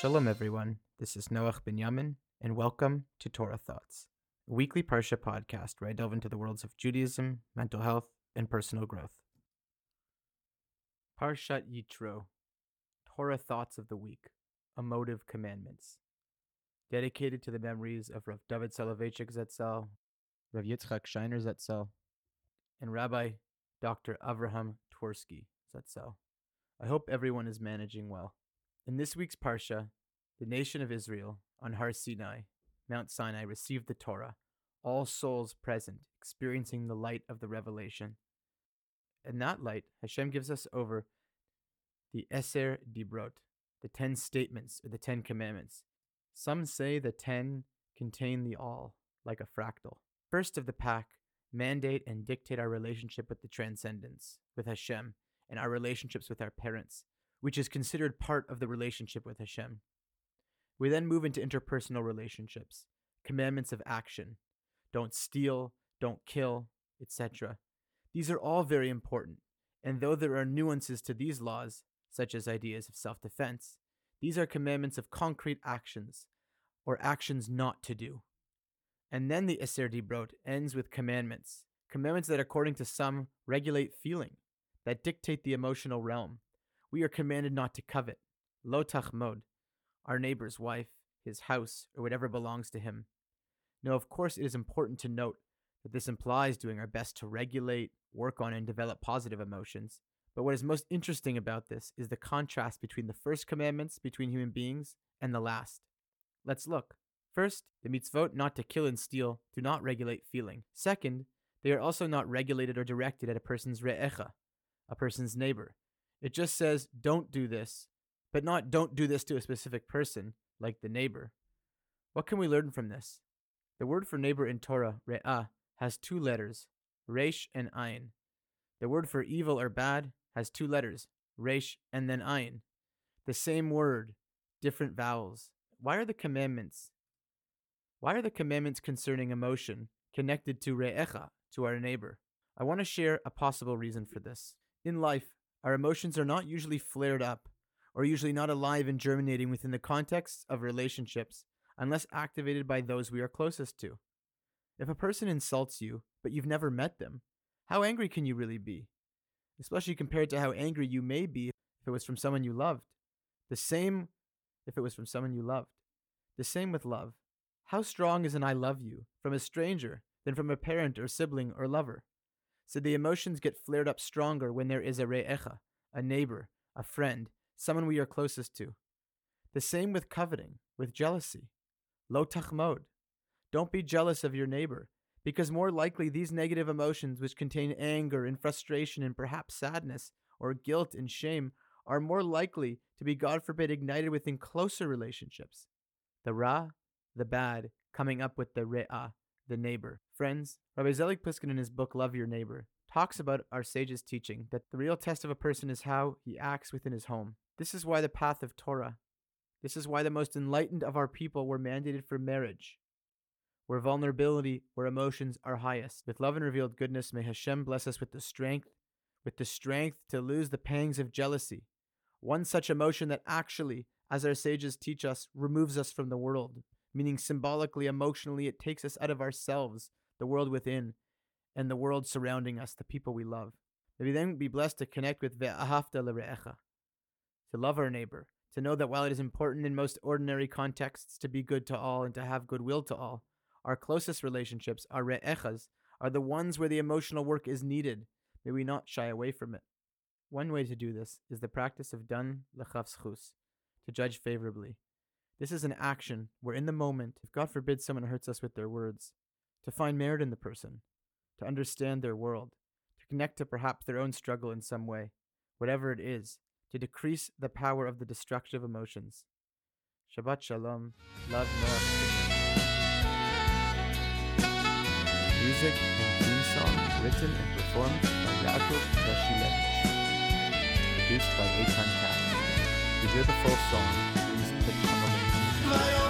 Shalom, everyone. This is Noach Binyamin, and welcome to Torah Thoughts, a weekly Parsha podcast where I delve into the worlds of Judaism, mental health, and personal growth. Parshat Yitro, Torah Thoughts of the Week, Emotive Commandments, dedicated to the memories of Rav David Soloveitchik Zetzel, Rav Yitzchak Scheiner Zetzel, and Rabbi Dr. Avraham Twerski Zetzel. I hope everyone is managing well. In this week's Parsha, the nation of Israel on Har Sinai, Mount Sinai, received the Torah, all souls present, experiencing the light of the revelation. In that light, Hashem gives us over the Eser Dibrot, the ten statements or the ten commandments. Some say the ten contain the all, like a fractal. First of the pack mandate and dictate our relationship with the transcendence, with Hashem, and our relationships with our parents, which is considered part of the relationship with Hashem. We then move into interpersonal relationships, commandments of action don't steal, don't kill, etc. These are all very important, and though there are nuances to these laws, such as ideas of self defense, these are commandments of concrete actions, or actions not to do. And then the Eser Dibrot ends with commandments, commandments that, according to some, regulate feeling, that dictate the emotional realm. We are commanded not to covet, lo tachmod, our neighbor's wife, his house, or whatever belongs to him. Now, of course, it is important to note that this implies doing our best to regulate, work on, and develop positive emotions. But what is most interesting about this is the contrast between the first commandments between human beings and the last. Let's look. First, the mitzvot not to kill and steal do not regulate feeling. Second, they are also not regulated or directed at a person's re'echa, a person's neighbor. It just says, don't do this, but not don't do this to a specific person, like the neighbor. What can we learn from this? The word for neighbor in Torah, re'ah, has two letters, resh and ayin. The word for evil or bad has two letters, resh and then ayin. The same word, different vowels. Why are the commandments? Why are the commandments concerning emotion connected to re'echa, to our neighbor? I want to share a possible reason for this. In life, our emotions are not usually flared up, or usually not alive and germinating within the context of relationships unless activated by those we are closest to. If a person insults you, but you've never met them, how angry can you really be? Especially compared to how angry you may be if it was from someone you loved. The same if it was from someone you loved. The same with love. How strong is an I love you from a stranger than from a parent or sibling or lover? So the emotions get flared up stronger when there is a re'echa, a neighbor, a friend, someone we are closest to. The same with coveting, with jealousy. Lo tachmod. Don't be jealous of your neighbor, because more likely these negative emotions, which contain anger and frustration and perhaps sadness or guilt and shame, are more likely to be, God forbid, ignited within closer relationships. The ra, the bad, coming up with the re'ah, the neighbor. Friends, Rabbi Zelig Pliskin in his book Love Your Neighbor talks about our sage's teaching that the real test of a person is how he acts within his home. This is why the path of Torah, this is why the most enlightened of our people were mandated for marriage, where vulnerability, where emotions are highest. With love and revealed goodness, may Hashem bless us with the strength, with the strength to lose the pangs of jealousy. One such emotion that actually, as our sages teach us, removes us from the world, meaning symbolically, emotionally, it takes us out of ourselves, the world within, and the world surrounding us, the people we love. May we then be blessed to connect with ve'ahavta l're'echa, to love our neighbor, to know that while it is important in most ordinary contexts to be good to all and to have goodwill to all, our closest relationships, our re'echas, are the ones where the emotional work is needed. May we not shy away from it. One way to do this is the practice of dan lechavschus, to judge favorably. This is an action where, in the moment, if God forbid someone hurts us with their words, to find merit in the person, to understand their world, to connect to perhaps their own struggle in some way, whatever it is, to decrease the power of the destructive emotions. Shabbat Shalom. Love Noah. Music and theme song written and performed by Yaakov Rashilevich. Produced by Eitan Katz. To hear the full song, please click on the link.